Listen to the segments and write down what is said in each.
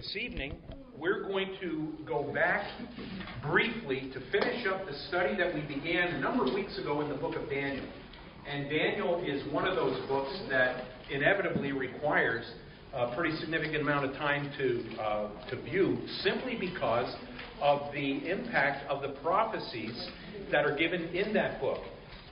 This evening, we're going to go back briefly to finish up the study that we began a number of weeks ago in the book of Daniel. And Daniel is one of those books that inevitably requires a pretty significant amount of time to, uh, to view simply because of the impact of the prophecies that are given in that book,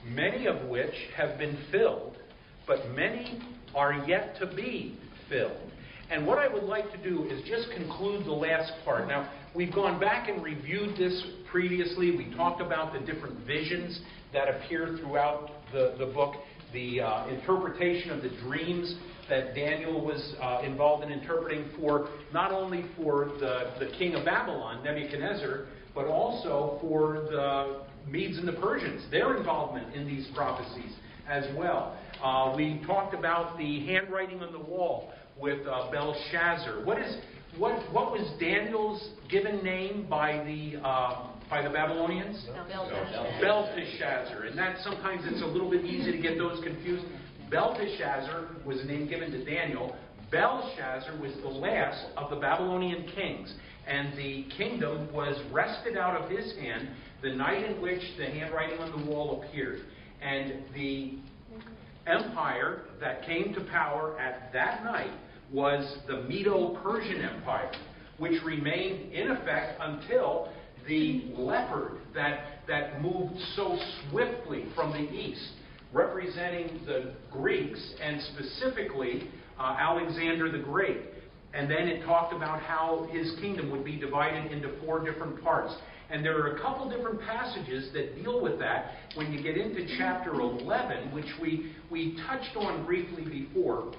many of which have been filled, but many are yet to be filled. And what I would like to do is just conclude the last part. Now, we've gone back and reviewed this previously. We talked about the different visions that appear throughout the, the book, the uh, interpretation of the dreams that Daniel was uh, involved in interpreting for not only for the, the king of Babylon, Nebuchadnezzar, but also for the Medes and the Persians, their involvement in these prophecies as well. Uh, we talked about the handwriting on the wall with uh, Belshazzar. What is what what was Daniel's given name by the uh, by the Babylonians? Belteshazzar. Belteshazzar, and that sometimes it's a little bit easy to get those confused. Belteshazzar was a name given to Daniel. Belshazzar was the last of the Babylonian kings, and the kingdom was wrested out of his hand the night in which the handwriting on the wall appeared. And the empire that came to power at that night was the Medo Persian Empire, which remained in effect until the leopard that, that moved so swiftly from the east, representing the Greeks and specifically uh, Alexander the Great. And then it talked about how his kingdom would be divided into four different parts. And there are a couple different passages that deal with that when you get into chapter 11, which we, we touched on briefly before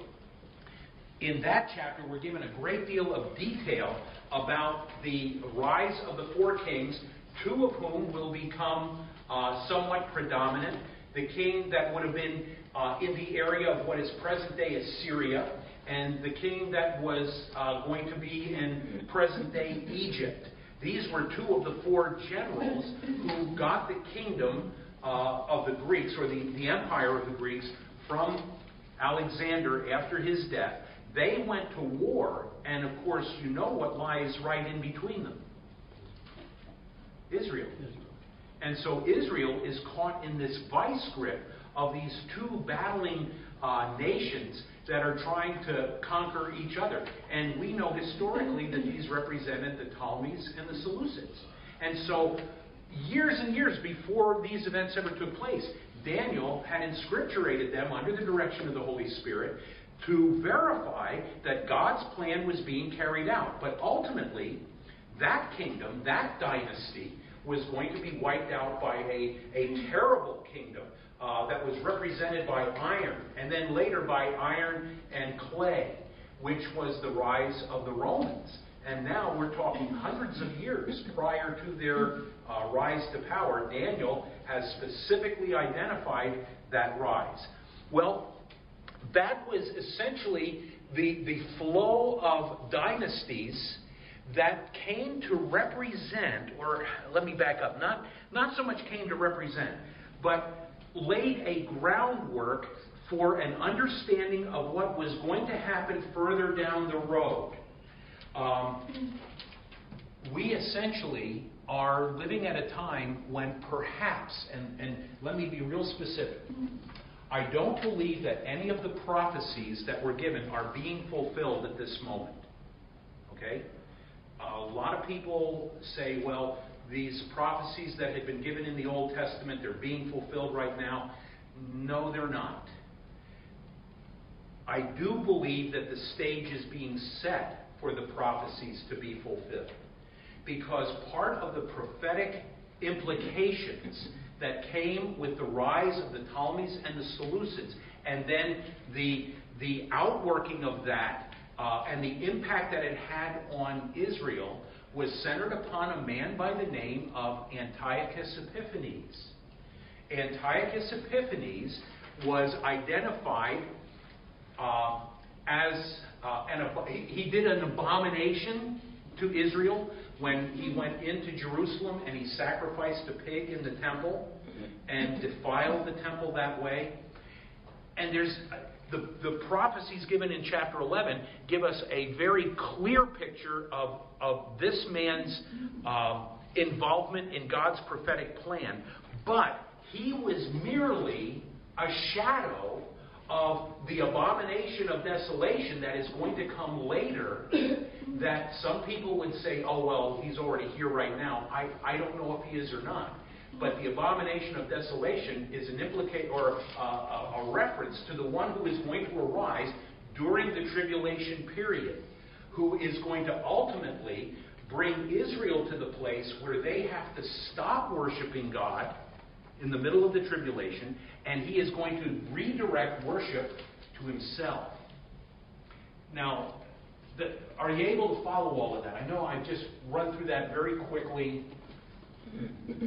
in that chapter, we're given a great deal of detail about the rise of the four kings, two of whom will become uh, somewhat predominant. The king that would have been uh, in the area of what is present day Assyria, and the king that was uh, going to be in present day Egypt. These were two of the four generals who got the kingdom uh, of the Greeks, or the, the empire of the Greeks, from Alexander after his death. They went to war, and of course, you know what lies right in between them Israel. And so Israel is caught in this vice grip of these two battling uh, nations that are trying to conquer each other. And we know historically that these represented the Ptolemies and the Seleucids. And so, years and years before these events ever took place, Daniel had inscripturated them under the direction of the Holy Spirit to verify that God's plan was being carried out. But ultimately, that kingdom, that dynasty, was going to be wiped out by a, a terrible kingdom uh, that was represented by iron, and then later by iron and clay, which was the rise of the Romans. And now we're talking hundreds of years prior to their uh, rise to power. Daniel has specifically identified that rise. Well, that was essentially the, the flow of dynasties that came to represent, or let me back up, not, not so much came to represent, but laid a groundwork for an understanding of what was going to happen further down the road. Um, we essentially are living at a time when perhaps, and, and let me be real specific, I don't believe that any of the prophecies that were given are being fulfilled at this moment. Okay? A lot of people say, well, these prophecies that had been given in the Old Testament, they're being fulfilled right now. No, they're not. I do believe that the stage is being set for the prophecies to be fulfilled. Because part of the prophetic implications that came with the rise of the Ptolemies and the Seleucids, and then the, the outworking of that uh, and the impact that it had on Israel was centered upon a man by the name of Antiochus Epiphanes. Antiochus Epiphanes was identified uh, as uh, an, he did an abomination to Israel when he went into Jerusalem and he sacrificed a pig in the temple and defiled the temple that way. And there's the, the prophecies given in chapter 11 give us a very clear picture of, of this man's um, involvement in God's prophetic plan. But he was merely a shadow of the abomination of desolation that is going to come later that some people would say, oh, well, he's already here right now. I, I don't know if he is or not. But the abomination of desolation is an implicate or a, a, a reference to the one who is going to arise during the tribulation period, who is going to ultimately bring Israel to the place where they have to stop worshiping God in the middle of the tribulation, and he is going to redirect worship to himself. Now, the, are you able to follow all of that? I know I've just run through that very quickly.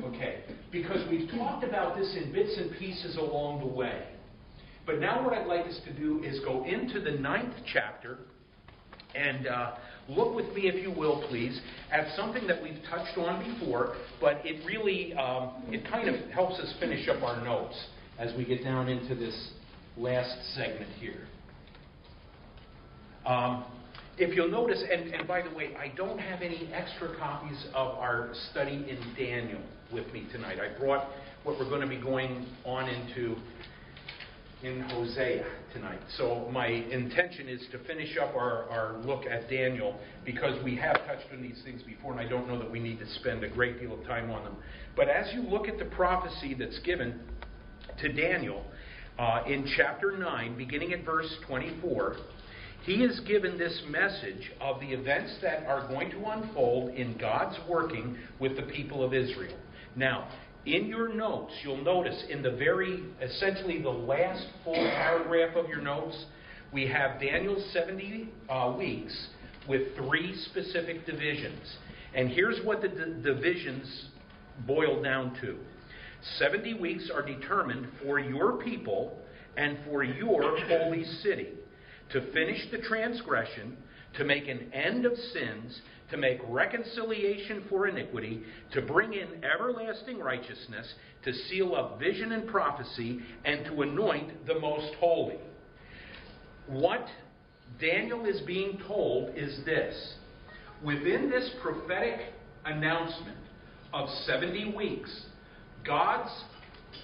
Okay, because we've talked about this in bits and pieces along the way. But now, what I'd like us to do is go into the ninth chapter and uh, look with me, if you will, please, at something that we've touched on before, but it really um, it kind of helps us finish up our notes as we get down into this last segment here. Um, if you'll notice, and, and by the way, I don't have any extra copies of our study in Daniel with me tonight. I brought what we're going to be going on into in Hosea tonight. So my intention is to finish up our, our look at Daniel because we have touched on these things before, and I don't know that we need to spend a great deal of time on them. But as you look at the prophecy that's given to Daniel uh, in chapter 9, beginning at verse 24, he is given this message of the events that are going to unfold in God's working with the people of Israel. Now, in your notes, you'll notice in the very, essentially the last full paragraph of your notes, we have Daniel's 70 uh, weeks with three specific divisions. And here's what the d- divisions boil down to 70 weeks are determined for your people and for your holy city to finish the transgression, to make an end of sins, to make reconciliation for iniquity, to bring in everlasting righteousness, to seal up vision and prophecy, and to anoint the most holy. What Daniel is being told is this within this prophetic announcement of 70 weeks, God's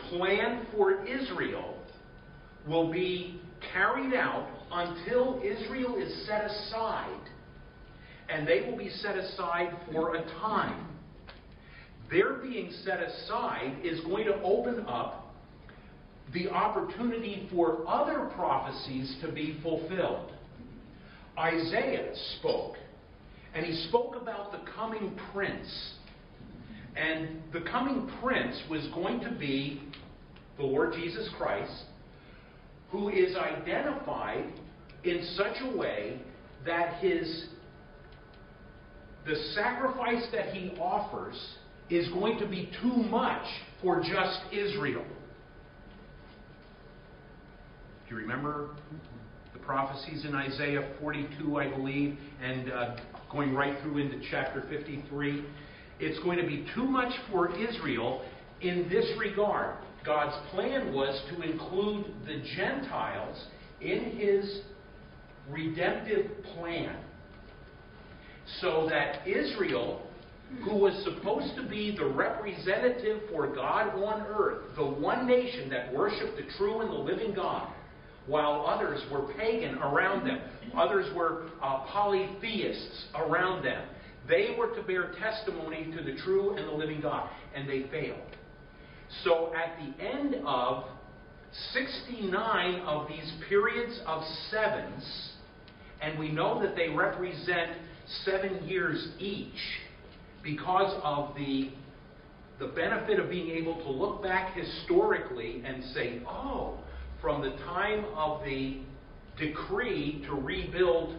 plan for Israel will be carried out until Israel is set aside and they will be set aside for a time. Their being set aside is going to open up the opportunity for other prophecies to be fulfilled. Isaiah spoke, and he spoke about the coming prince. And the coming prince was going to be the Lord Jesus Christ, who is identified in such a way that his the sacrifice that he offers is going to be too much for just Israel. Do you remember the prophecies in Isaiah 42, I believe, and uh, going right through into chapter 53? It's going to be too much for Israel in this regard. God's plan was to include the Gentiles in his redemptive plan so that Israel, who was supposed to be the representative for God on earth, the one nation that worshiped the true and the living God, while others were pagan around them, others were uh, polytheists around them, they were to bear testimony to the true and the living God, and they failed. So at the end of 69 of these periods of sevens, and we know that they represent seven years each because of the, the benefit of being able to look back historically and say, oh, from the time of the decree to rebuild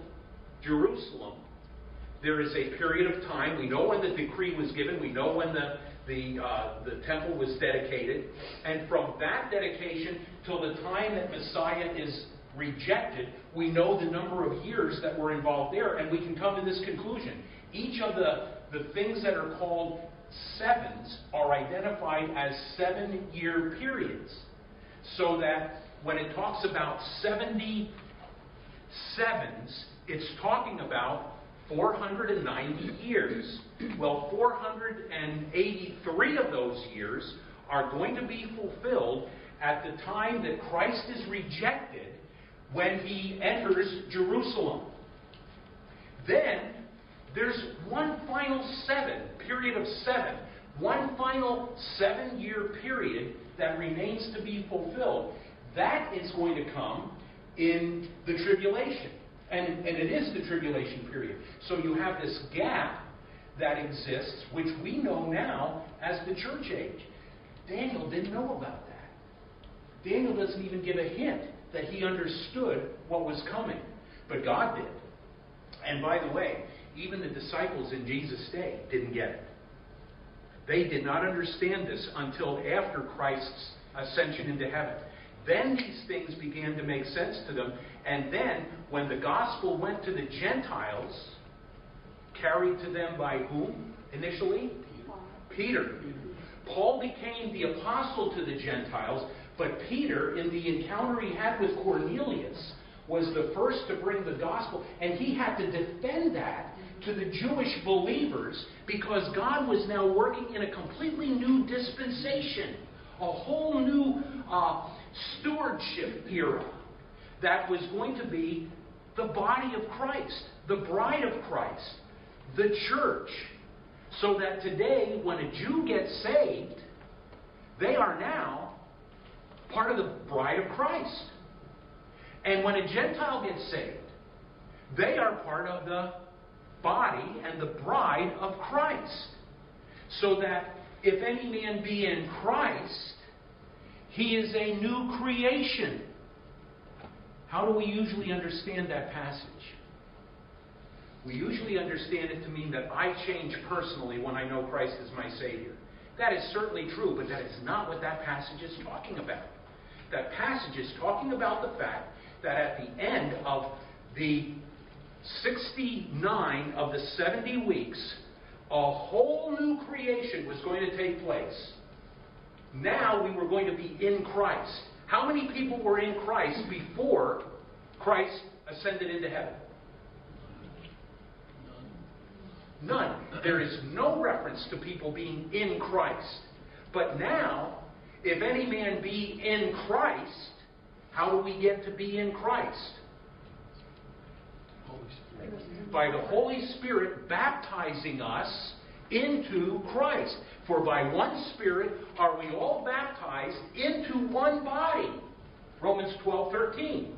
Jerusalem, there is a period of time. We know when the decree was given. We know when the the uh, the temple was dedicated, and from that dedication till the time that Messiah is rejected, we know the number of years that were involved there, and we can come to this conclusion. Each of the, the things that are called sevens are identified as seven year periods. So that when it talks about 70 sevens, it's talking about 490 years. Well, 483 of those years are going to be fulfilled at the time that Christ is rejected when he enters Jerusalem. Then there's one final seven, period of seven, one final seven year period that remains to be fulfilled. That is going to come in the tribulation. And, and it is the tribulation period. So you have this gap that exists, which we know now as the church age. Daniel didn't know about that. Daniel doesn't even give a hint that he understood what was coming. But God did. And by the way, even the disciples in Jesus' day didn't get it. They did not understand this until after Christ's ascension into heaven. Then these things began to make sense to them. And then, when the gospel went to the Gentiles, carried to them by whom initially? Peter. Paul became the apostle to the Gentiles, but Peter, in the encounter he had with Cornelius, was the first to bring the gospel, and he had to defend that to the Jewish believers because God was now working in a completely new dispensation, a whole new uh, stewardship era that was going to be the body of Christ, the bride of Christ, the church. So that today, when a Jew gets saved, they are now part of the bride of Christ. And when a Gentile gets saved, they are part of the body and the bride of Christ. So that if any man be in Christ, he is a new creation. How do we usually understand that passage? We usually understand it to mean that I change personally when I know Christ as my Savior. That is certainly true, but that is not what that passage is talking about. That passage is talking about the fact that at the end of the 69 of the 70 weeks, a whole new creation was going to take place. Now we were going to be in Christ. How many people were in Christ before Christ ascended into heaven? None. There is no reference to people being in Christ. But now, if any man be in Christ, how do we get to be in Christ? By the Holy Spirit baptizing us into Christ. For by one Spirit are we all baptized into one body. Romans 12 13.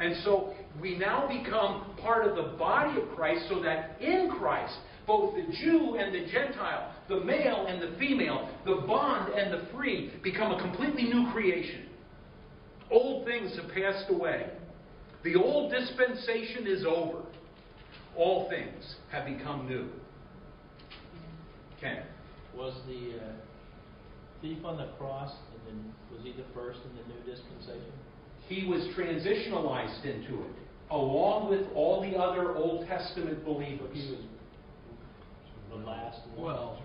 And so we now become part of the body of Christ so that in Christ, both the Jew and the Gentile, the male and the female, the bond and the free become a completely new creation. Old things have passed away. The old dispensation is over. All things have become new. Ken. Was the uh, thief on the cross, and then was he the first in the new dispensation? He was transitionalized into it, along with all the other Old Testament believers. The last one. Well,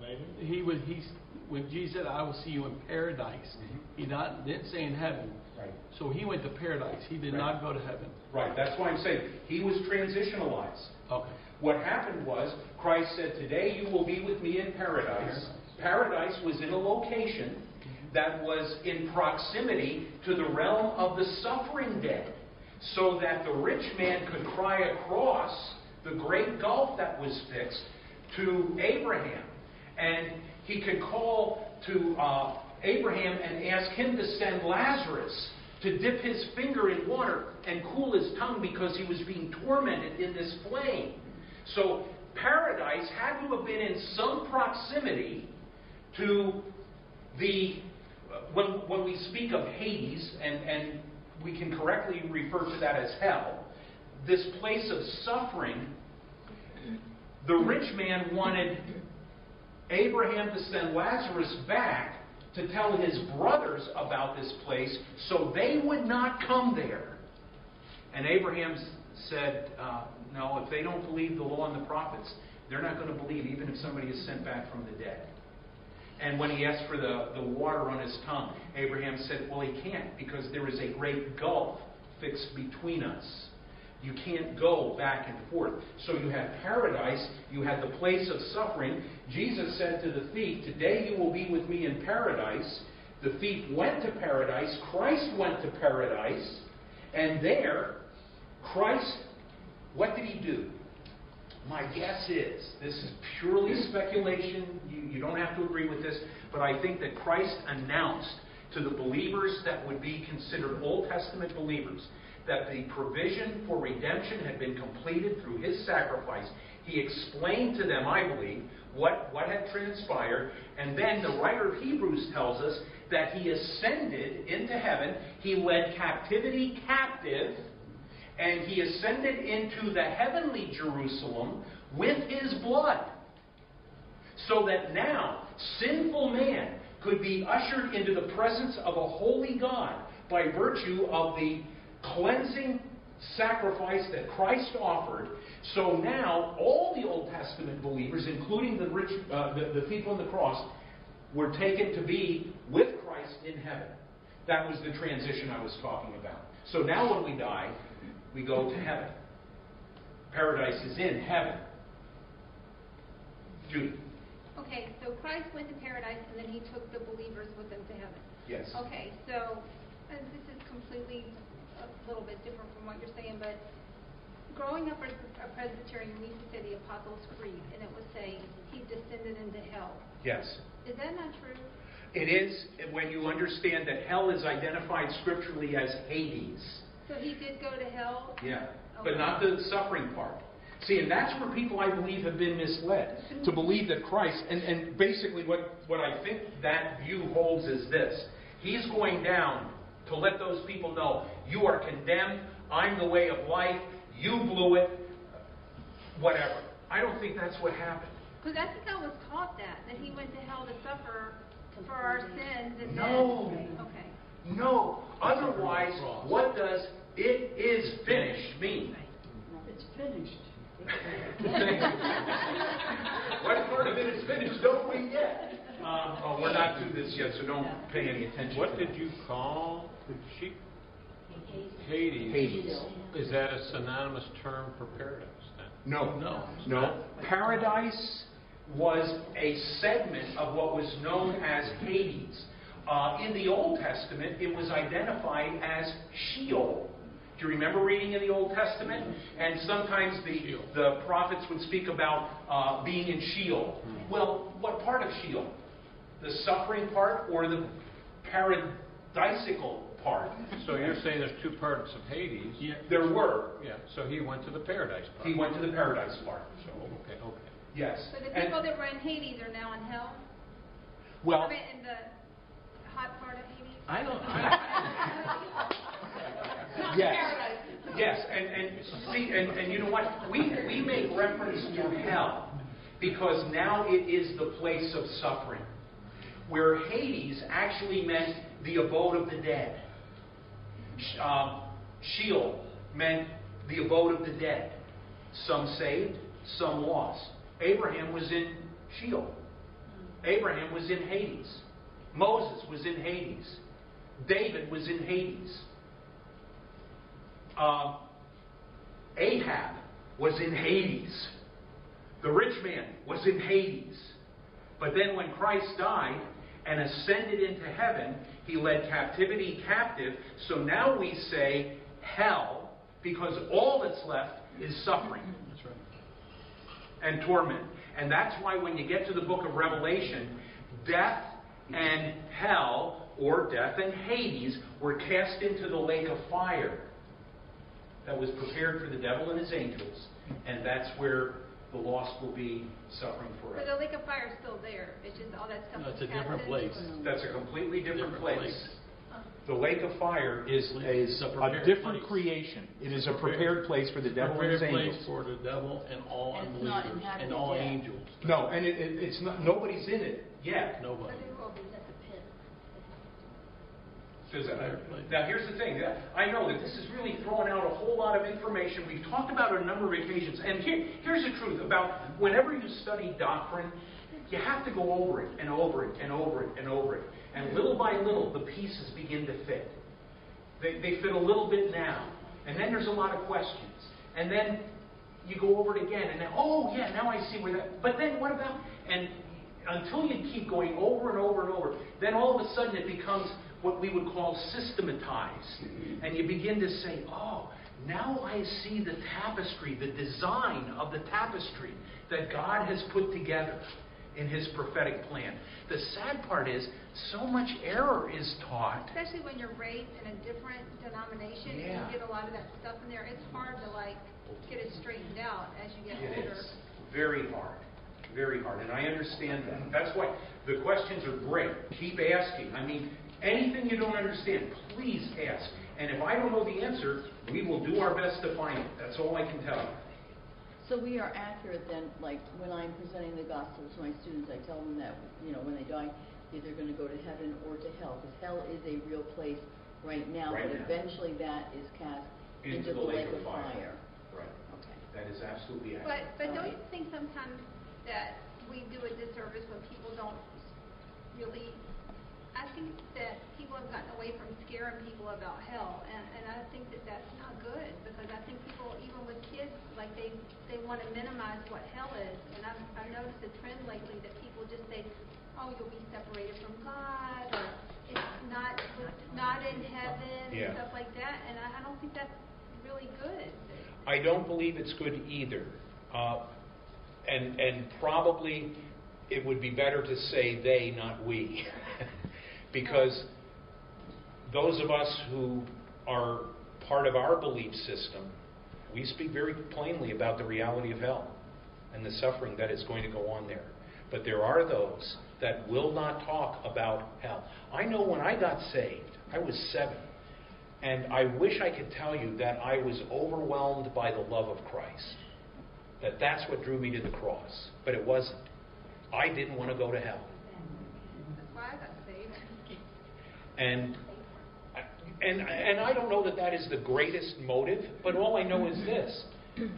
maybe. he was he's when Jesus said, "I will see you in paradise." Mhm. He not didn't say in heaven. Right. So he went to paradise. He did Right. not go to heaven. Right. That's why I'm saying he was transitionalized. Okay. What happened was Christ said, Today you will be with me in paradise. Paradise was in a location that was in proximity to the realm of the suffering dead, so that the rich man could cry across the great gulf that was fixed to Abraham. And he could call to uh, Abraham and ask him to send Lazarus to dip his finger in water and cool his tongue because he was being tormented in this flame. So paradise had to have been in some proximity to the when when we speak of Hades and and we can correctly refer to that as hell, this place of suffering. The rich man wanted Abraham to send Lazarus back to tell his brothers about this place so they would not come there. And Abraham said, uh, No, if they don't believe the law and the prophets, they're not going to believe, even if somebody is sent back from the dead. And when he asked for the, the water on his tongue, Abraham said, Well, he can't because there is a great gulf fixed between us. You can't go back and forth. So you have paradise, you have the place of suffering. Jesus said to the thief, Today you will be with me in paradise. The thief went to paradise, Christ went to paradise, and there, Christ, what did he do? My guess is, this is purely speculation, you, you don't have to agree with this, but I think that Christ announced to the believers that would be considered Old Testament believers that the provision for redemption had been completed through his sacrifice. He explained to them, I believe, what, what had transpired, and then the writer of Hebrews tells us that he ascended into heaven, he led captivity captive, and he ascended into the heavenly Jerusalem with his blood. So that now sinful man could be ushered into the presence of a holy God by virtue of the cleansing sacrifice that Christ offered. So now all the Old Testament believers, including the rich, uh, the, the thief on the cross, were taken to be with Christ in heaven. That was the transition I was talking about. So now when we die, we go to heaven. Paradise is in heaven. Judy. Okay, so Christ went to paradise and then he took the believers with him to heaven. Yes. Okay, so this is completely little bit different from what you're saying, but growing up as a Presbyterian, we used to say the Apostles' Creed, and it would say he descended into hell. Yes. Is that not true? It is when you understand that hell is identified scripturally as Hades. So he did go to hell? Yeah. But not the suffering part. See, and that's where people, I believe, have been misled. To mm-hmm. believe that Christ, and, and basically what, what I think that view holds is this He's going down to let those people know you are condemned, I'm the way of life, you blew it, whatever. I don't think that's what happened. Because I think I was taught that, that he went to hell to suffer for our sins and No. then... Okay. No. Otherwise, what does it is finished mean? It's finished. What part of it is finished don't we get? Uh, oh, we're not through this yet, so don't pay any attention. What to did that. you call the sheep? Hades. Hades. Is that a synonymous term for paradise then? No. No. No. Paradise was a segment of what was known as Hades. Uh, in the Old Testament, it was identified as Sheol. Do you remember reading in the Old Testament? And sometimes the, the prophets would speak about uh, being in Sheol. Well, what part of Sheol? The suffering part or the paradisical part? So you're saying there's two parts of Hades? Yeah. There were. Yeah, so he went to the paradise part. He went to the paradise part. So, okay, okay. Yes. So the And- people that were in Hades are now in hell? well, I in the hot part of Hades? I don't, Yes. Yes, and, and see, and, and you know what? We, we make reference to hell because now it is the place of suffering. Where Hades actually meant the abode of the dead. Um, Sheol meant the abode of the dead. Some saved, some lost. Abraham was in Sheol. Abraham was in Hades. Moses was in Hades. David was in Hades. Um, Ahab was in Hades. The rich man was in Hades. But then when Christ died and ascended into heaven, he led captivity captive. So now we say hell because all that's left is suffering that's right. and torment. And that's why when you get to the book of Revelation, death and hell, or death and Hades, were cast into the lake of fire that was prepared for the devil and his angels. And that's where the lost will be suffering So forever. the lake of fire is still there, it's just all that stuff No, it's a different cast place. That's a completely different, Different place. place. The lake of fire is, is a a different place. creation. It is a Prepared- prepared place for the devil and his Prepared place for the devil and all And unbelievers, and all yet. angels. No, and it, it, it's not. Nobody's in it yet. Nobody. But it will be at the pit. Says that. Fireplace. Now, here's the thing. I know that this is really throwing out a whole lot of information. We've talked about it a number of occasions. And here, here's the truth about whenever you study doctrine, You have to go over it and over it and over it and over it. And little by little, the pieces begin to fit. They, they fit a little bit now. And then there's a lot of questions. And then you go over it again, and then, oh, yeah, now I see where that. But then what about. And until you keep going over and over and over, then all of a sudden it becomes what we would call systematized. Mm-hmm. And you begin to say, oh, now I see the tapestry, the design of the tapestry that God has put together in His prophetic plan. The sad part is, so much error is taught. Especially when you're raised in a different denomination, and Yeah. you get a lot of that stuff in there, it's hard to like get it straightened out as you get It older. is very hard, very hard, and I understand that. That's why the questions are great. Keep asking. I mean, anything you don't understand, please ask. And if I don't know the answer, we will do our best to find it. That's all I can tell you. So we are accurate then, like, when I'm presenting the gospel to my students, I tell them that, you know, when they die, either going to go to heaven or to hell, because hell is a real place right now, Right but now. eventually that is cast into the lake of fire. Right. Okay. That is absolutely But, accurate. but don't you think sometimes that we do a disservice when people don't really, I think that people have gotten away from scaring people about hell, and, and I think that that's not good, because I think people, even with kids, like they, they want to minimize what hell is, and I've, I've noticed a trend lately that people just say, oh, you'll be separated from God, or it's not, not in heaven, Yeah. and stuff like that, and I, I don't think that's really good. I don't believe it's good either. Uh, and, and probably it would be better to say they, not we. because those of us who are part of our belief system, we speak very plainly about the reality of hell and the suffering that is going to go on there. But there are those that will not talk about hell. I know when I got saved, I was seven. And I wish I could tell you that I was overwhelmed by the love of Christ. That that's what drew me to the cross. But it wasn't. I didn't want to go to hell. That's why I got saved. And and and I don't know that that is the greatest motive, but all I know is this.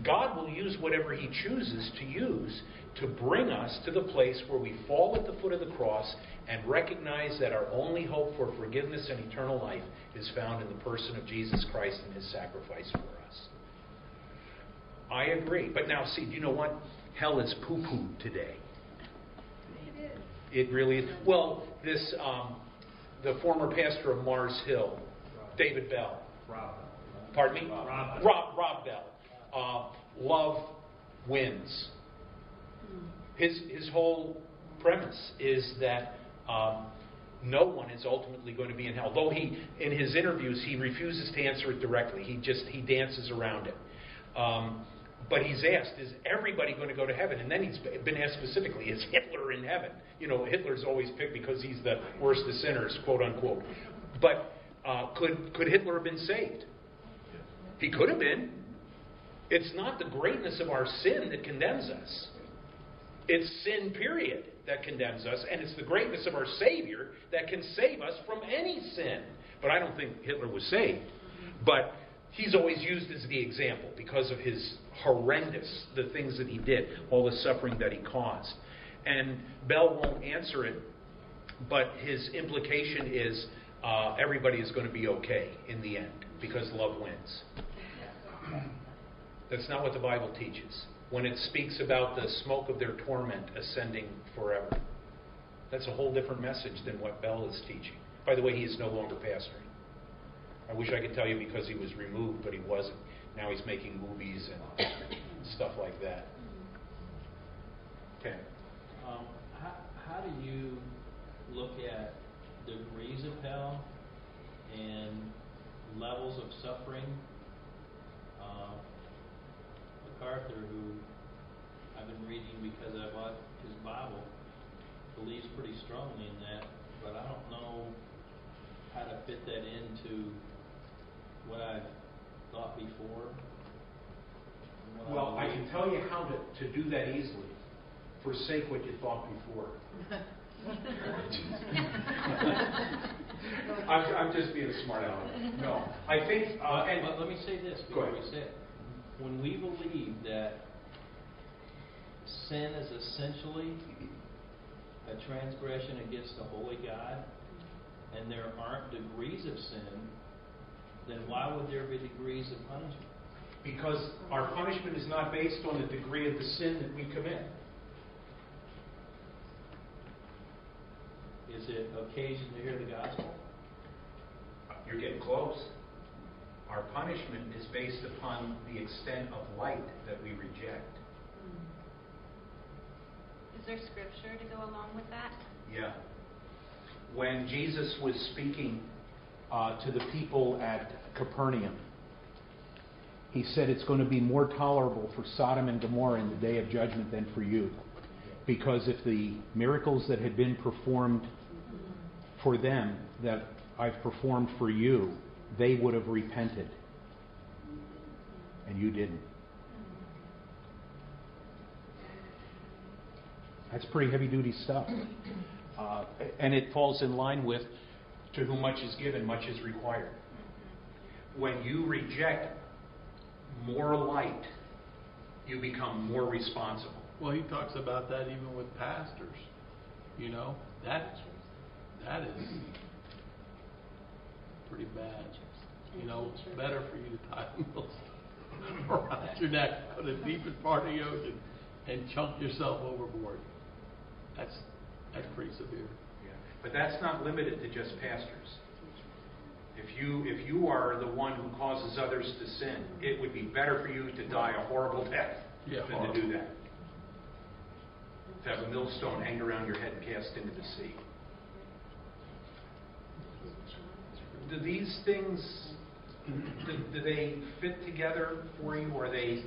God will use whatever he chooses to use to bring us to the place where we fall at the foot of the cross and recognize that our only hope for forgiveness and eternal life is found in the person of Jesus Christ and his sacrifice for us. I agree. But now, see, do you know what? Hell is poo poo today. It is. It really is. Well, this, um, the former pastor of Mars Hill, David Bell. Rob. Pardon me? Rob Bell. Rob, Rob Bell. Uh, love wins. His, his whole premise is that um, no one is ultimately going to be in hell. Though he, in his interviews, he refuses to answer it directly. He just he dances around it. Um, but he's asked, is everybody going to go to heaven? And then he's been asked specifically, is Hitler in heaven? You know, Hitler's always picked because he's the worst of sinners, quote unquote. But uh, could could Hitler have been saved? He could have been. It's not the greatness of our sin that condemns us. It's sin, period, that condemns us, and it's the greatness of our Savior that can save us from any sin. But I don't think Hitler was saved. But he's always used as the example because of his horrendous, the things that he did, all the suffering that he caused. And Bell won't answer it, but his implication is uh, everybody is going to be okay in the end because love wins. That's not what the Bible teaches. When it speaks about the smoke of their torment ascending forever, that's a whole different message than what Bell is teaching. By the way, he is no longer pastoring. I wish I could tell you because he was removed, but he wasn't. Now he's making movies and stuff like that. Okay. Um, how, how do you look at degrees of hell and levels of suffering? Uh, MacArthur, who I've been reading because I bought his Bible, believes pretty strongly in that, but I don't know how to fit that into what I've thought before. Well, I can tell you how to, to do that easily. Forsake what you thought before. I'm, I'm just being a smart aleck. No, I think, uh, and but let me say this Go before we ahead. say it. When we believe that sin is essentially a transgression against the holy God, and there aren't degrees of sin, then why would there be degrees of punishment? Because our punishment is not based on the degree of the sin that we commit. Is it occasion to hear the gospel? You're getting close. Our punishment is based upon the extent of light that we reject. Hmm. Is there scripture to go along with that? Yeah. When Jesus was speaking uh, to the people at Capernaum, he said it's going to be more tolerable for Sodom and Gomorrah in the day of judgment than for you. Because if the miracles that had been performed for them that I've performed for you, they would have repented. And you didn't. That's pretty heavy duty stuff. Uh, and it falls in line with to whom much is given, much is required. When you reject more light, you become more responsible. Well, he talks about that even with pastors. You know, that that is pretty bad. You know, it's better for you to tie millstone around your neck, go to the deepest part of the ocean, and chunk yourself overboard. That's that's pretty severe. But that's not limited to just pastors. If you if you are the one who causes others to sin, it would be better for you to die a horrible death Yeah, than to do that. To have a millstone hang around your head and cast into the sea. Do these things do, do they fit together for you, or are they?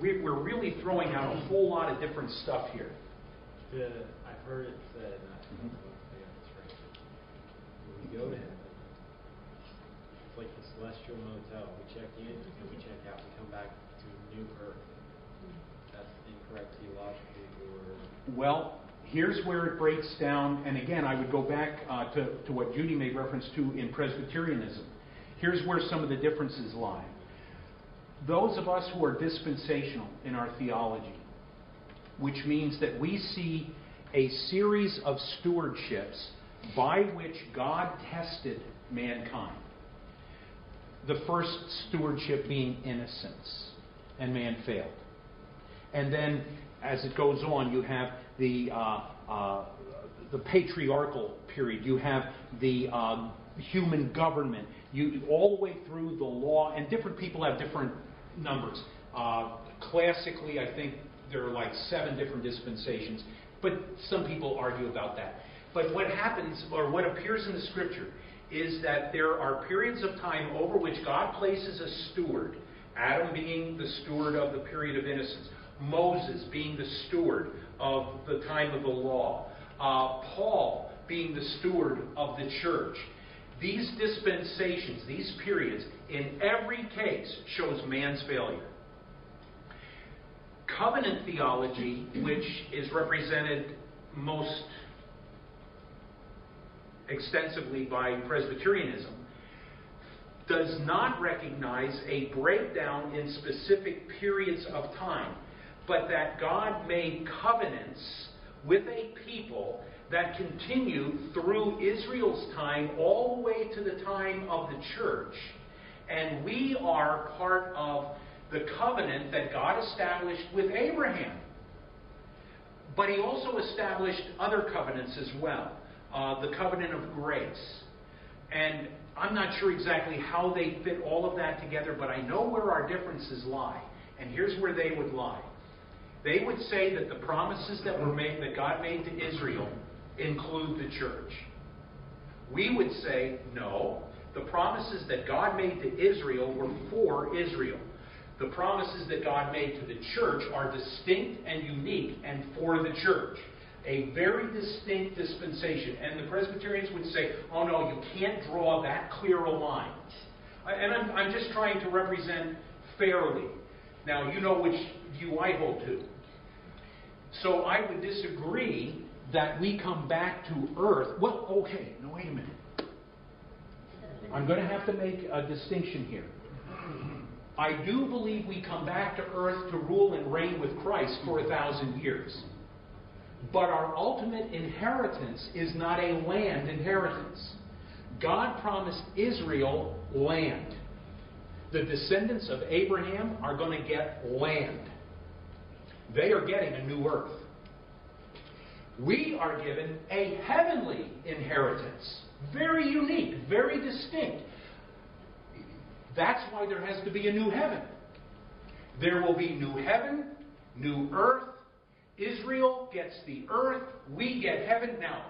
We, we're really throwing out a whole lot of different stuff here. The, I've heard it said, right, when we go to heaven, it's like the celestial motel. We check in and we check out. We come back to new earth. That's incorrect theologically, or Well, here's where it breaks down, and again, I would go back uh, to, to what Judy made reference to in Presbyterianism. Here's where some of the differences lie. Those of us who are dispensational in our theology, which means that we see a series of stewardships by which God tested mankind. The first stewardship being innocence, and man failed. And then, as it goes on, you have the uh, uh, the patriarchal period. You have the um, human government. You all the way through the law, and different people have different numbers. Uh, classically, I think there are like seven different dispensations, but some people argue about that. But what happens, or what appears in the Scripture, is that there are periods of time over which God places a steward. Adam being the steward of the period of innocence. Moses being the steward of the time of the law, uh, Paul being the steward of the church. These dispensations, these periods, in every case shows man's failure. Covenant theology, which is represented most extensively by Presbyterianism, does not recognize a breakdown in specific periods of time, but that God made covenants with a people that continue through Israel's time all the way to the time of the church. And we are part of the covenant that God established with Abraham. But he also established other covenants as well. Uh, the covenant of grace. And I'm not sure exactly how they fit all of that together, but I know where our differences lie. And here's where they would lie. They would say that the promises that were made, that God made to Israel, include the church. We would say, no, the promises that God made to Israel were for Israel. The promises that God made to the church are distinct and unique and for the church. A very distinct dispensation. And the Presbyterians would say, oh no, you can't draw that clear a line. And I'm, I'm just trying to represent fairly. Now, you know which view I hold to. So I would disagree that we come back to earth. Well, okay, no, wait a minute. I'm going to have to make a distinction here. I do believe we come back to earth to rule and reign with Christ for a thousand years. But our ultimate inheritance is not a land inheritance. God promised Israel land. The descendants of Abraham are going to get land. They are getting a new earth. We are given a heavenly inheritance. Very unique, very distinct. That's why there has to be a new heaven. There will be new heaven, new earth. Israel gets the earth, we get heaven. Now,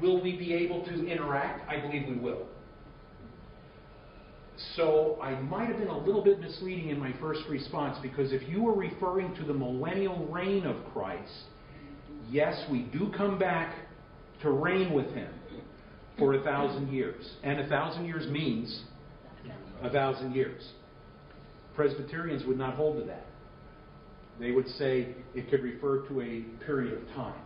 will we be able to interact? I believe we will. So I might have been a little bit misleading in my first response because if you were referring to the millennial reign of Christ, yes, we do come back to reign with him for a thousand years. And a thousand years means a thousand years. Presbyterians would not hold to that. They would say it could refer to a period of time.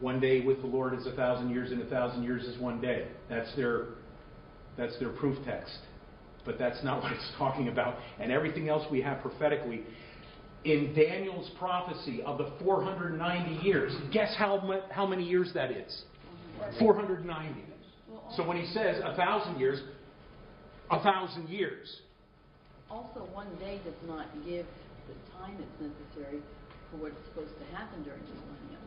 One day with the Lord is a thousand years, and a thousand years is one day. That's their, that's their proof text. But that's not what it's talking about. And everything else we have prophetically. In Daniel's prophecy of the 490 years, guess how, how many years that is? 490. So when he says a thousand years, a thousand years. Also, one day does not give the time that's necessary for what's supposed to happen during the millennium.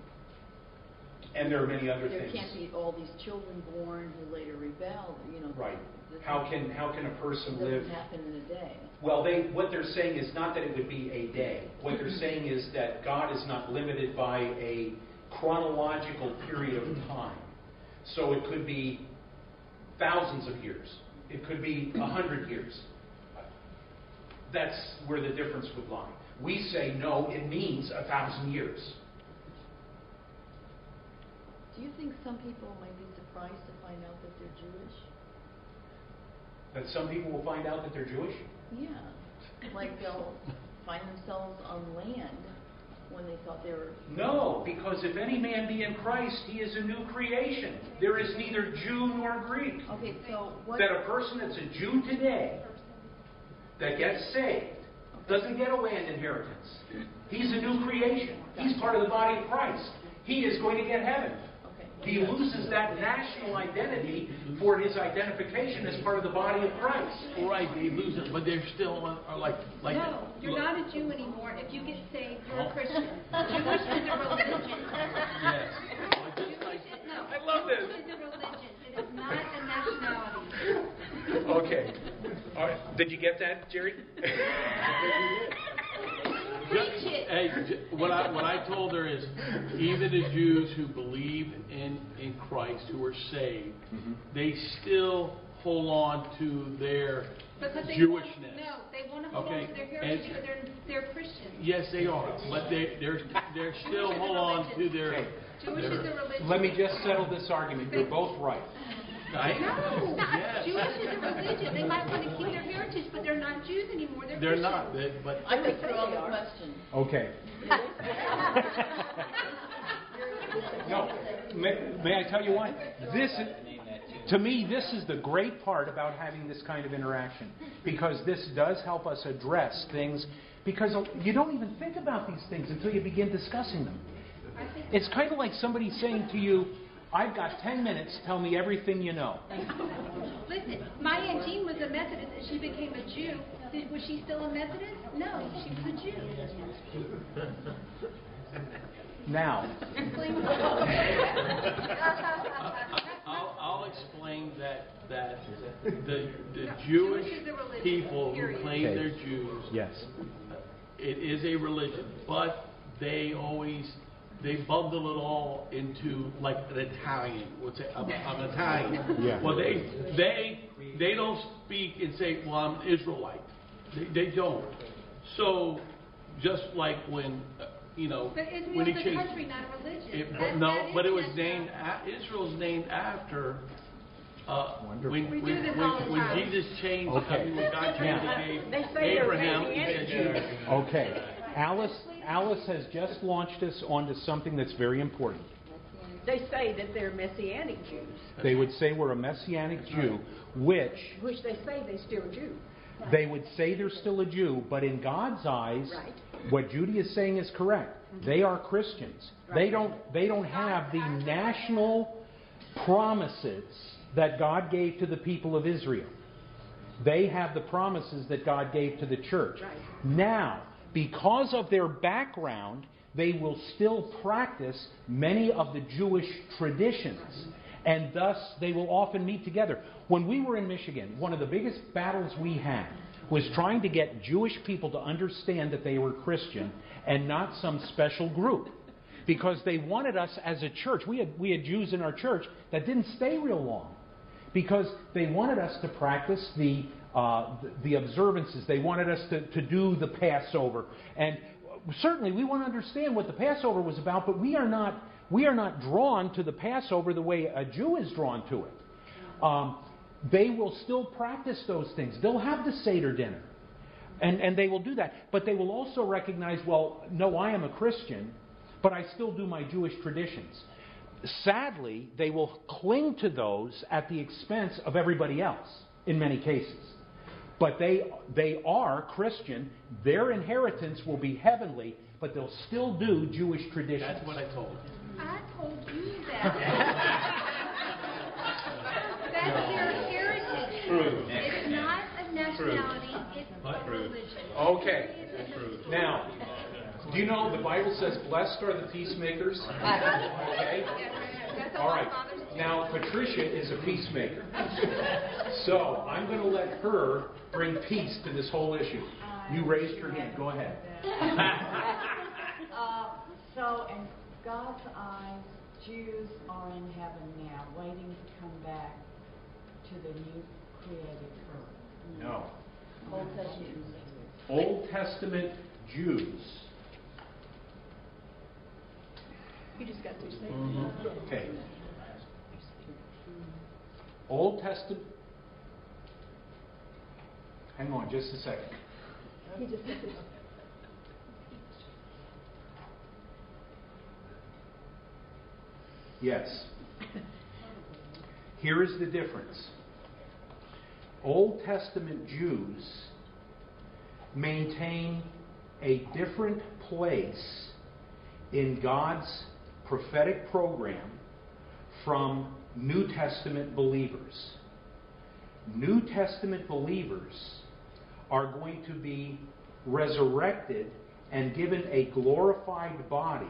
And there are many other There things. can't be all these children born who later rebel, you know. Right. How can, how can a person live? doesn't happen in a day. Well, they, what they're saying is not that it would be a day. What they're saying is that God is not limited by a chronological period of time. So it could be thousands of years. It could be a hundred years. That's where the difference would lie. We say, no, it means a thousand years. Do you think some people might be surprised to find out that they're Jewish? That some people will find out that they're Jewish? Yeah. Like they'll find themselves on land when they thought they were. No, because if any man be in Christ, he is a new creation. There is neither Jew nor Greek. Okay, so what? that a person that's a Jew today that gets saved doesn't get a land inheritance. He's a new creation. He's part of the body of Christ. He is going to get heaven. Okay. He loses that national identity for his identification as part of the body of Christ. Right, they lose it, but they're still, uh, are like, like. No, you're not a Jew anymore. If you get saved, you're a Christian. Jewish is a religion. Yes. But just like- Jewish is, no. I love this. Jewish is a religion. It is not a nationality. Okay. All right. Did you get that, Jerry? Preach it. Hey, what I, what I told her is, even the Jews who believe in, in Christ, who are saved, Mm-hmm. they still hold on to their Because they want, Jewishness. no, they want to hold on to their and- heritage because they're, they're Christians. Yes, they are, but they, they're, they're still Jewish is a hold on to their. Okay. Jewish is their- a religion. Let me just settle this argument. You're both right. I- No, Yes. Jewish is a religion. They might want to keep their heritage, but they're not Jews anymore. They're They're not, they- but. I withdraw the question. Okay. No, may, may I tell you what? This, to me, this is the great part about having this kind of interaction, because this does help us address things, because you don't even think about these things until you begin discussing them. It's kind of like somebody saying to you, I've got 10 minutes, tell me everything you know. Listen, my Aunt Jean was a Methodist and she became a Jew. Did- Was she still a Methodist? No, she was a Jew. Now, I'll, I'll explain that, that the, the No, Jewish Jewish is a people who claim Okay. they're Jews, yes. Uh, it is a religion, but they always, they bundle it all into like an Italian, What's it? I'm, I'm Italian. Yeah. Well, they, they, they don't speak and say, well, I'm an Israelite. They, they don't. So, just like when, uh, you know, But when he Israel's a changed. country, not a religion. It, That- but no, that but it was named, a- Israel's named after, uh, when, We do when, all the when, when. Jesus changed, I Okay. mean, when God changed Now- the They name, say they're Abraham, he said Okay. Alice, Alice has just launched us onto something that's very important. They say that they're Messianic Jews, They would say we're a Messianic Jew, which which they say they still Jew. they would say they're still a Jew, but in God's eyes, Right. What Judy is saying is correct. Mm-hmm. They are Christians. They don't, they don't have the national promises that God gave to the people of Israel. They have the promises that God gave to the church. Now, because of their background, they will still practice many of the Jewish traditions, and thus they will often meet together. When we were in Michigan, one of the biggest battles we had was trying to get Jewish people to understand that they were Christian and not some special group. Because they wanted us as a church. We had, we had Jews in our church that didn't stay real long because they wanted us to practice the, uh, the observances. They wanted us to, to do the Passover. And certainly we want to understand what the Passover was about, but we are not, we are not drawn to the Passover the way a Jew is drawn to it. Um, they will still practice those things. They'll have the Seder dinner. And, and they will do that. But they will also recognize, well, no, I am a Christian, but I still do my Jewish traditions. Sadly, they will cling to those at the expense of everybody else in many cases. But they, they are Christian. Their inheritance will be heavenly, but they'll still do Jewish traditions. That's what I told you. I told you that. That's their heritage. True. It's not a nationality, it's a religion. Okay. It is Now, do you know the Bible says, blessed are the peacemakers? Okay? That's All right. Now, Patricia is a peacemaker. So I'm going to let her bring peace to this whole issue. You raised your hand. Go ahead. Uh, so, in God's eyes, Jews are in heaven now, waiting to come back to the new created earth. No. Old Testament. Old Testament Jews. You just got to say. Mm-hmm. Okay. Mm-hmm. Old Testament. Hang on just a second. He just got to Yes. Here is the difference. Old Testament Jews maintain a different place in God's prophetic program from New Testament believers. New Testament believers are going to be resurrected and given a glorified body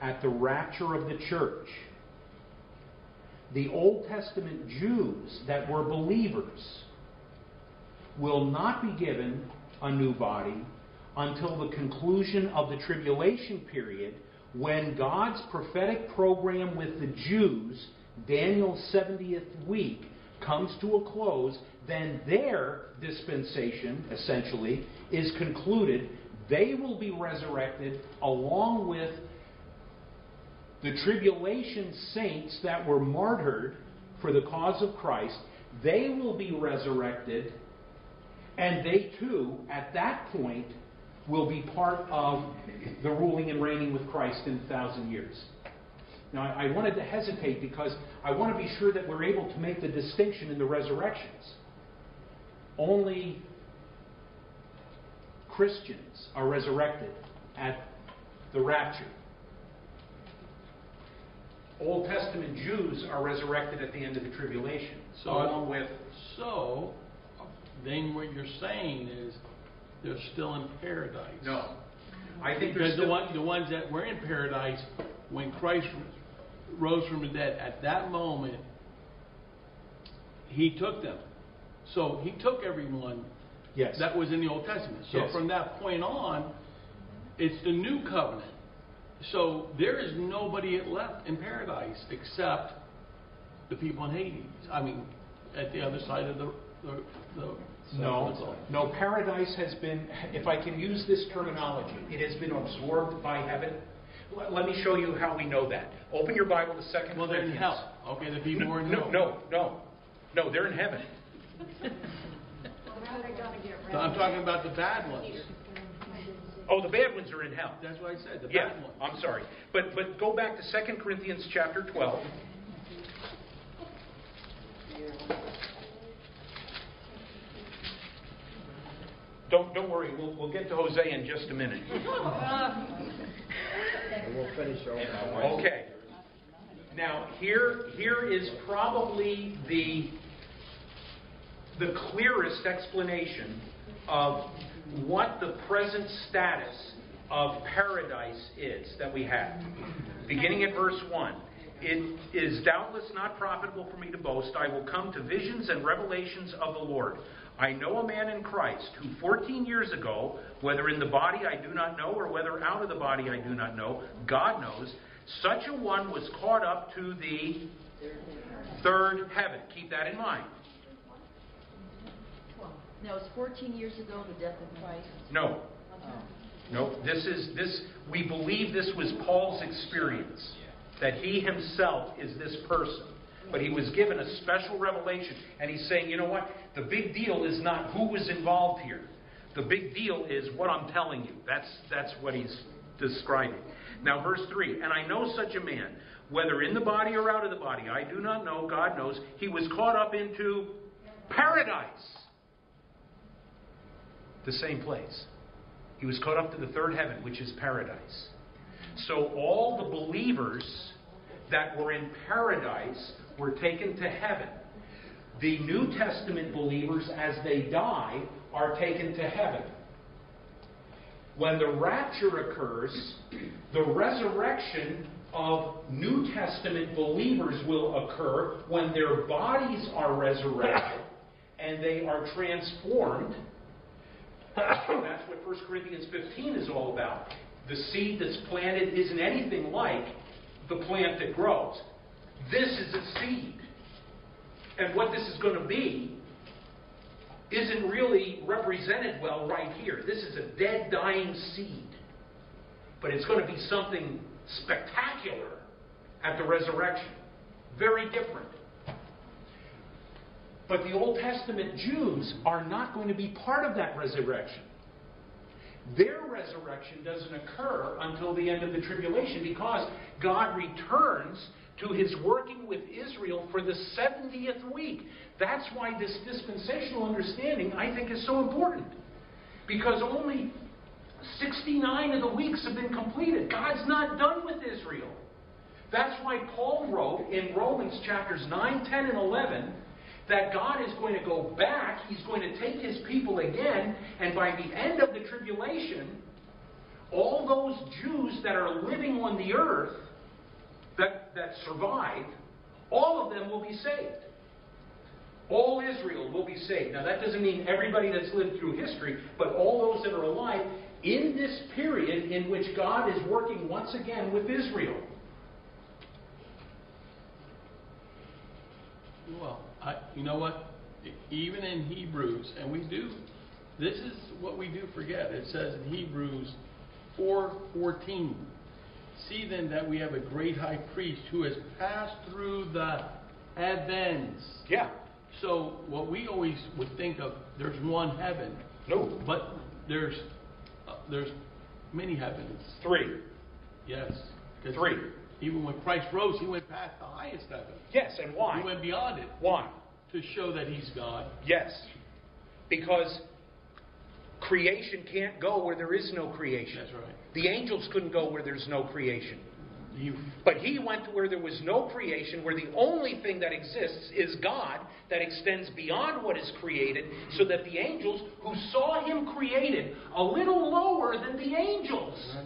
at the rapture of the church. The Old Testament Jews that were believers will not be given a new body until the conclusion of the tribulation period when God's prophetic program with the Jews, Daniel's 70th week, comes to a close, then their dispensation, essentially, is concluded. They will be resurrected along with the tribulation saints that were martyred for the cause of Christ. They will be resurrected, and they too, at that point, will be part of the ruling and reigning with Christ in a thousand years. Now, I wanted to hesitate because I want to be sure that we're able to make the distinction in the resurrections. Only Christians are resurrected at the rapture. Old Testament Jews are resurrected at the end of the tribulation, So- along with So, then what you're saying is they're still in paradise. no. I think Because the one, the ones that were in paradise, when Christ rose from the dead, at that moment, he took them. So he took everyone yes, that was in the Old Testament. So Yes. from that point on, it's the new covenant. So there is nobody left in paradise except the people in Hades. I mean, at the other side of the, the, the no, no. Paradise has been, if I can use this terminology, it has been absorbed by heaven. Let- Let me show you how we know that. Open your Bible to Second Well, they're in Corinthians. hell. Okay, the people who are in No, hell. no, no, no. They're in heaven. How are they gonna get rid So I'm talking about the bad ones. Oh, the bad ones are in hell. That's what I said, the Yeah, bad ones. I'm sorry. But, but go back to 2 Corinthians chapter 12. Don't, don't worry, we'll, we'll get to Hosea in just a minute. We'll finish. Okay. Now, here, here is probably the, the clearest explanation of what the present status of paradise is that we have. Beginning at verse 1. It is doubtless not profitable for me to boast. I will come to visions and revelations of the Lord. I know a man in Christ who 14 years ago, whether in the body I do not know or whether out of the body I do not know, God knows, such a one was caught up to the third heaven. Keep that in mind. Now, it's fourteen years ago, the death of Christ. No, no, this is this we believe this was Paul's experience. That he himself is this person. But he was given a special revelation. And he's saying, you know what? The big deal is not who was involved here. The big deal is what I'm telling you. That's, that's what he's describing. Now, verse 3 And I know such a man, whether in the body or out of the body, I do not know, God knows, he was caught up into paradise. The same place. He was caught up to the third heaven, which is paradise. So all the believers that were in paradise were taken to heaven. The New Testament believers, as they die, are taken to heaven. When the rapture occurs, the resurrection of New Testament believers will occur when their bodies are resurrected and they are transformed. That's what 1 Corinthians 15 is all about. The seed that's planted isn't anything like the plant that grows. This is a seed. And what this is going to be isn't really represented well right here. This is a dead, dying seed. But it's going to be something spectacular at the resurrection. Very different. But the Old Testament Jews are not going to be part of that resurrection. Their resurrection doesn't occur until the end of the tribulation because God returns to his working with Israel for the 70th week. That's why this dispensational understanding, I think, is so important. Because only 69 of the weeks have been completed. God's not done with Israel. That's why Paul wrote in Romans chapters 9, 10, and 11 that God is going to go back, He's going to take His people again, and by the end of the tribulation, all those Jews that are living on the earth that, that survive, all of them will be saved. All Israel will be saved. Now, that doesn't mean everybody that's lived through history, but all those that are alive in this period in which God is working once again with Israel. Well, I, you know what? Even in Hebrews, and we do, this is what we do forget. It says in Hebrews 4:14, "See then that we have a great high priest who has passed through the heavens." Yeah. So what we always would think of, there's one heaven, No. but there's uh, there's many heavens. Three. Yes. Three. Even when Christ rose, he went past the highest heaven. Yes, and why? He went beyond it Why? to show that he's God. Yes. Because creation can't go where there is no creation. That's right. The angels couldn't go where there's no creation. But he went to where there was no creation, where the only thing that exists is God that extends beyond what is created, so that the angels who saw him created a little lower than the angels,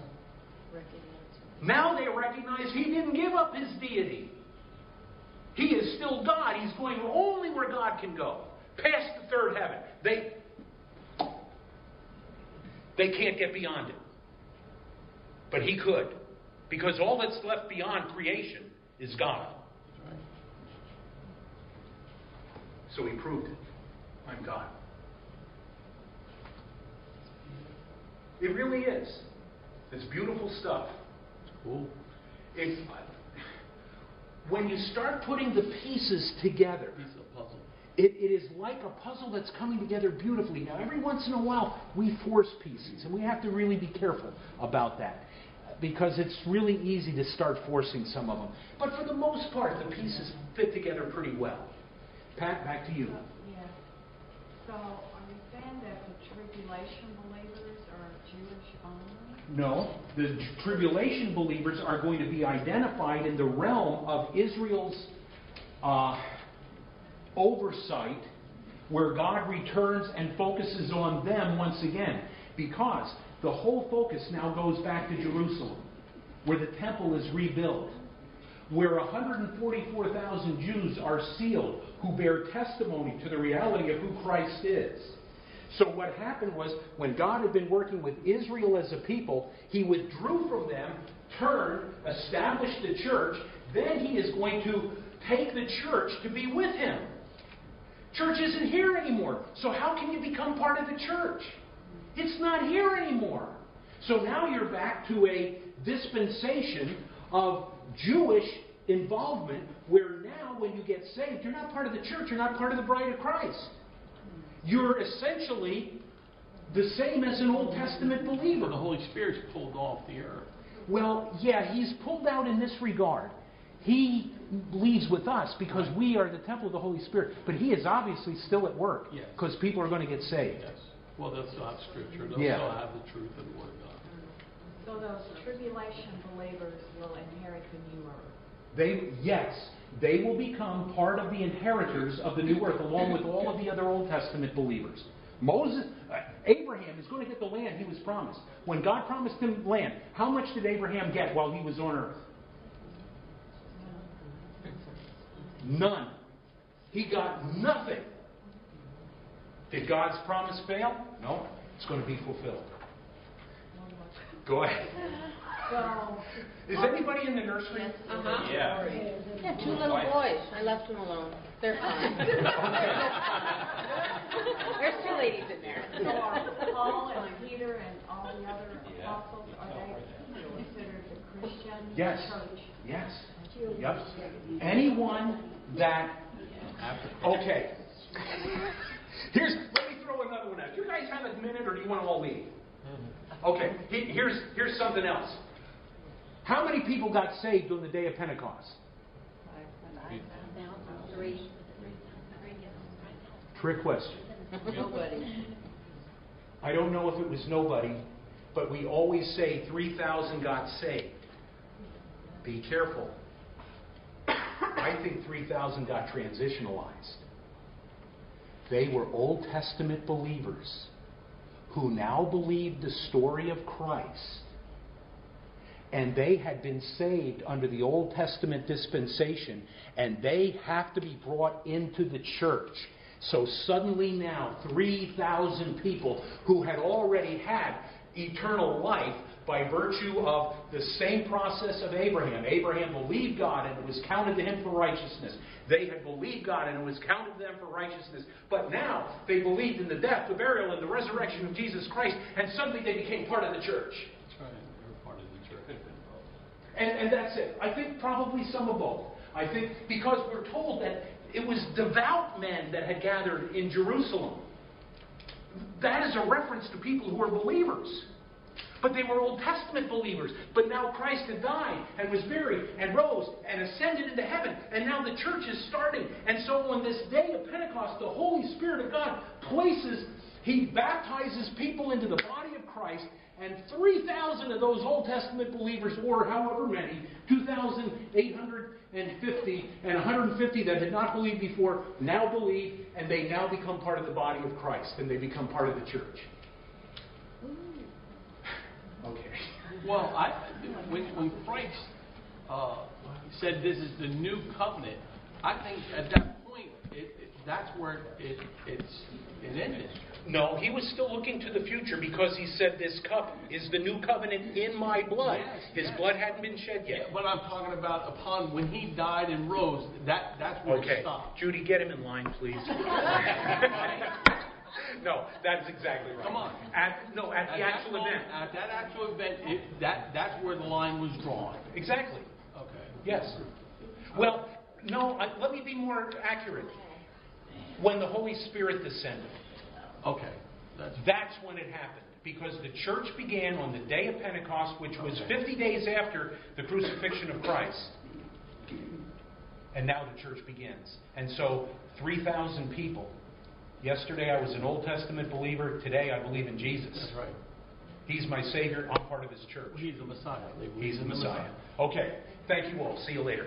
now they recognize he didn't give up his deity. He is still God. He's going only where God can go, past the third heaven. They, they can't get beyond it. But he could. Because all that's left beyond creation is God. So he proved it. I'm God. It really is. It's beautiful stuff. cool. It, when you start putting the pieces together, Piece of puzzle. it, it is like a puzzle that's coming together beautifully. Now, every once in a while, we force pieces, and we have to really be careful about that because it's really easy to start forcing some of them. But for the most part, the pieces fit together pretty well. Pat, back to you. Yeah. So are you saying that the tribulation believers are Jewish only? No, the tribulation believers are going to be identified in the realm of Israel's uh, oversight, where God returns and focuses on them once again. Because the whole focus now goes back to Jerusalem, where the temple is rebuilt, where 144,000 Jews are sealed who bear testimony to the reality of who Christ is. So what happened was when God had been working with Israel as a people, he withdrew from them, turned, established the church, then he is going to take the church to be with him. Church isn't here anymore. So how can you become part of the church? It's not here anymore. So now you're back to a dispensation of Jewish involvement where now when you get saved, you're not part of the church, you're not part of the bride of Christ. You're essentially the same as an Old Testament But the believer. Holy Spirit's pulled off the earth. Well, yeah, he's pulled out in this regard. He leaves with us because we are the temple of the Holy Spirit, but he is obviously still at work Yes. because people are going to get saved. Yes. Well, they'll still have Scripture. They'll Yeah. still have the truth of the Word of God. So those tribulation believers will inherit the new earth. They, yes, they will become part of the inheritors of the new earth, along with all of the other Old Testament believers. Moses, uh, Abraham is going to get the land he was promised. When God promised him land, how much did Abraham get while he was on earth? None. He got nothing. Did God's promise fail? No. It's going to be fulfilled. Go ahead. Is anybody in the nursery? Uh-huh. Yeah. Yeah, two little boys. I left them alone. They're fine. There's two ladies in there. so are Paul and Peter and all the other apostles, are they considered the Christian Yes. church? Yes. Yep. Anyone that. Okay. Here's. Let me throw another one out. You guys have a minute, or do you want to all leave? Okay. Here's here's something else. How many people got saved on the day of Pentecost? Three. Trick question. Nobody. I don't know if it was nobody, but we always say 3,000 got saved. Be careful. I think 3,000 got transitionalized. They were Old Testament believers who now believed the story of Christ. And they had been saved under the Old Testament dispensation, and they have to be brought into the church. So suddenly now, 3,000 people who had already had eternal life by virtue of the same process of Abraham. Abraham believed God and it was counted to him for righteousness. They had believed God and it was counted to them for righteousness. But now they believed in the death, the burial, and the resurrection of Jesus Christ, and suddenly they became part of the church. That's right. They're part of the church. And, and that's it. I think probably some of both. I think because we're told that it was devout men that had gathered in Jerusalem. That is a reference to people who were believers. But they were Old Testament believers. But now Christ had died and was buried and rose and ascended into heaven. And now the church is starting. And so on this day of Pentecost, the Holy Spirit of God places, He baptizes people into the body of Christ. And 3,000 of those Old Testament believers, or however many, 2,850 and 150 that had not believed before, now believe, and they now become part of the body of Christ, and they become part of the church. Okay. Well, I, when, when Christ uh, said this is the new covenant, I think at that point, it, it, that's where it, it's, it ended. No, he was still looking to the future because he said this cup is the new covenant in my blood. Yes, His yes. blood hadn't been shed yet. But I'm talking about upon when he died and rose, that, that's where it Okay. stopped. Judy, get him in line, please. no, that's exactly right. Come on. At, no, at the actual moment- event. At that actual event, it, that, that's where the line was drawn. Exactly. Okay. Yes. Well, no, I, let me be more accurate. When the Holy Spirit descended, Okay. That's, that's when it happened. Because the church began on the day of Pentecost, which was 50 days after the crucifixion of Christ. And now the church begins. And so 3,000 people Yesterday, I was an Old Testament believer. Today, I believe in Jesus. That's right. He's my Savior. I'm part of His church. He's the Messiah. He's the Messiah. Okay. Thank you all. See you later.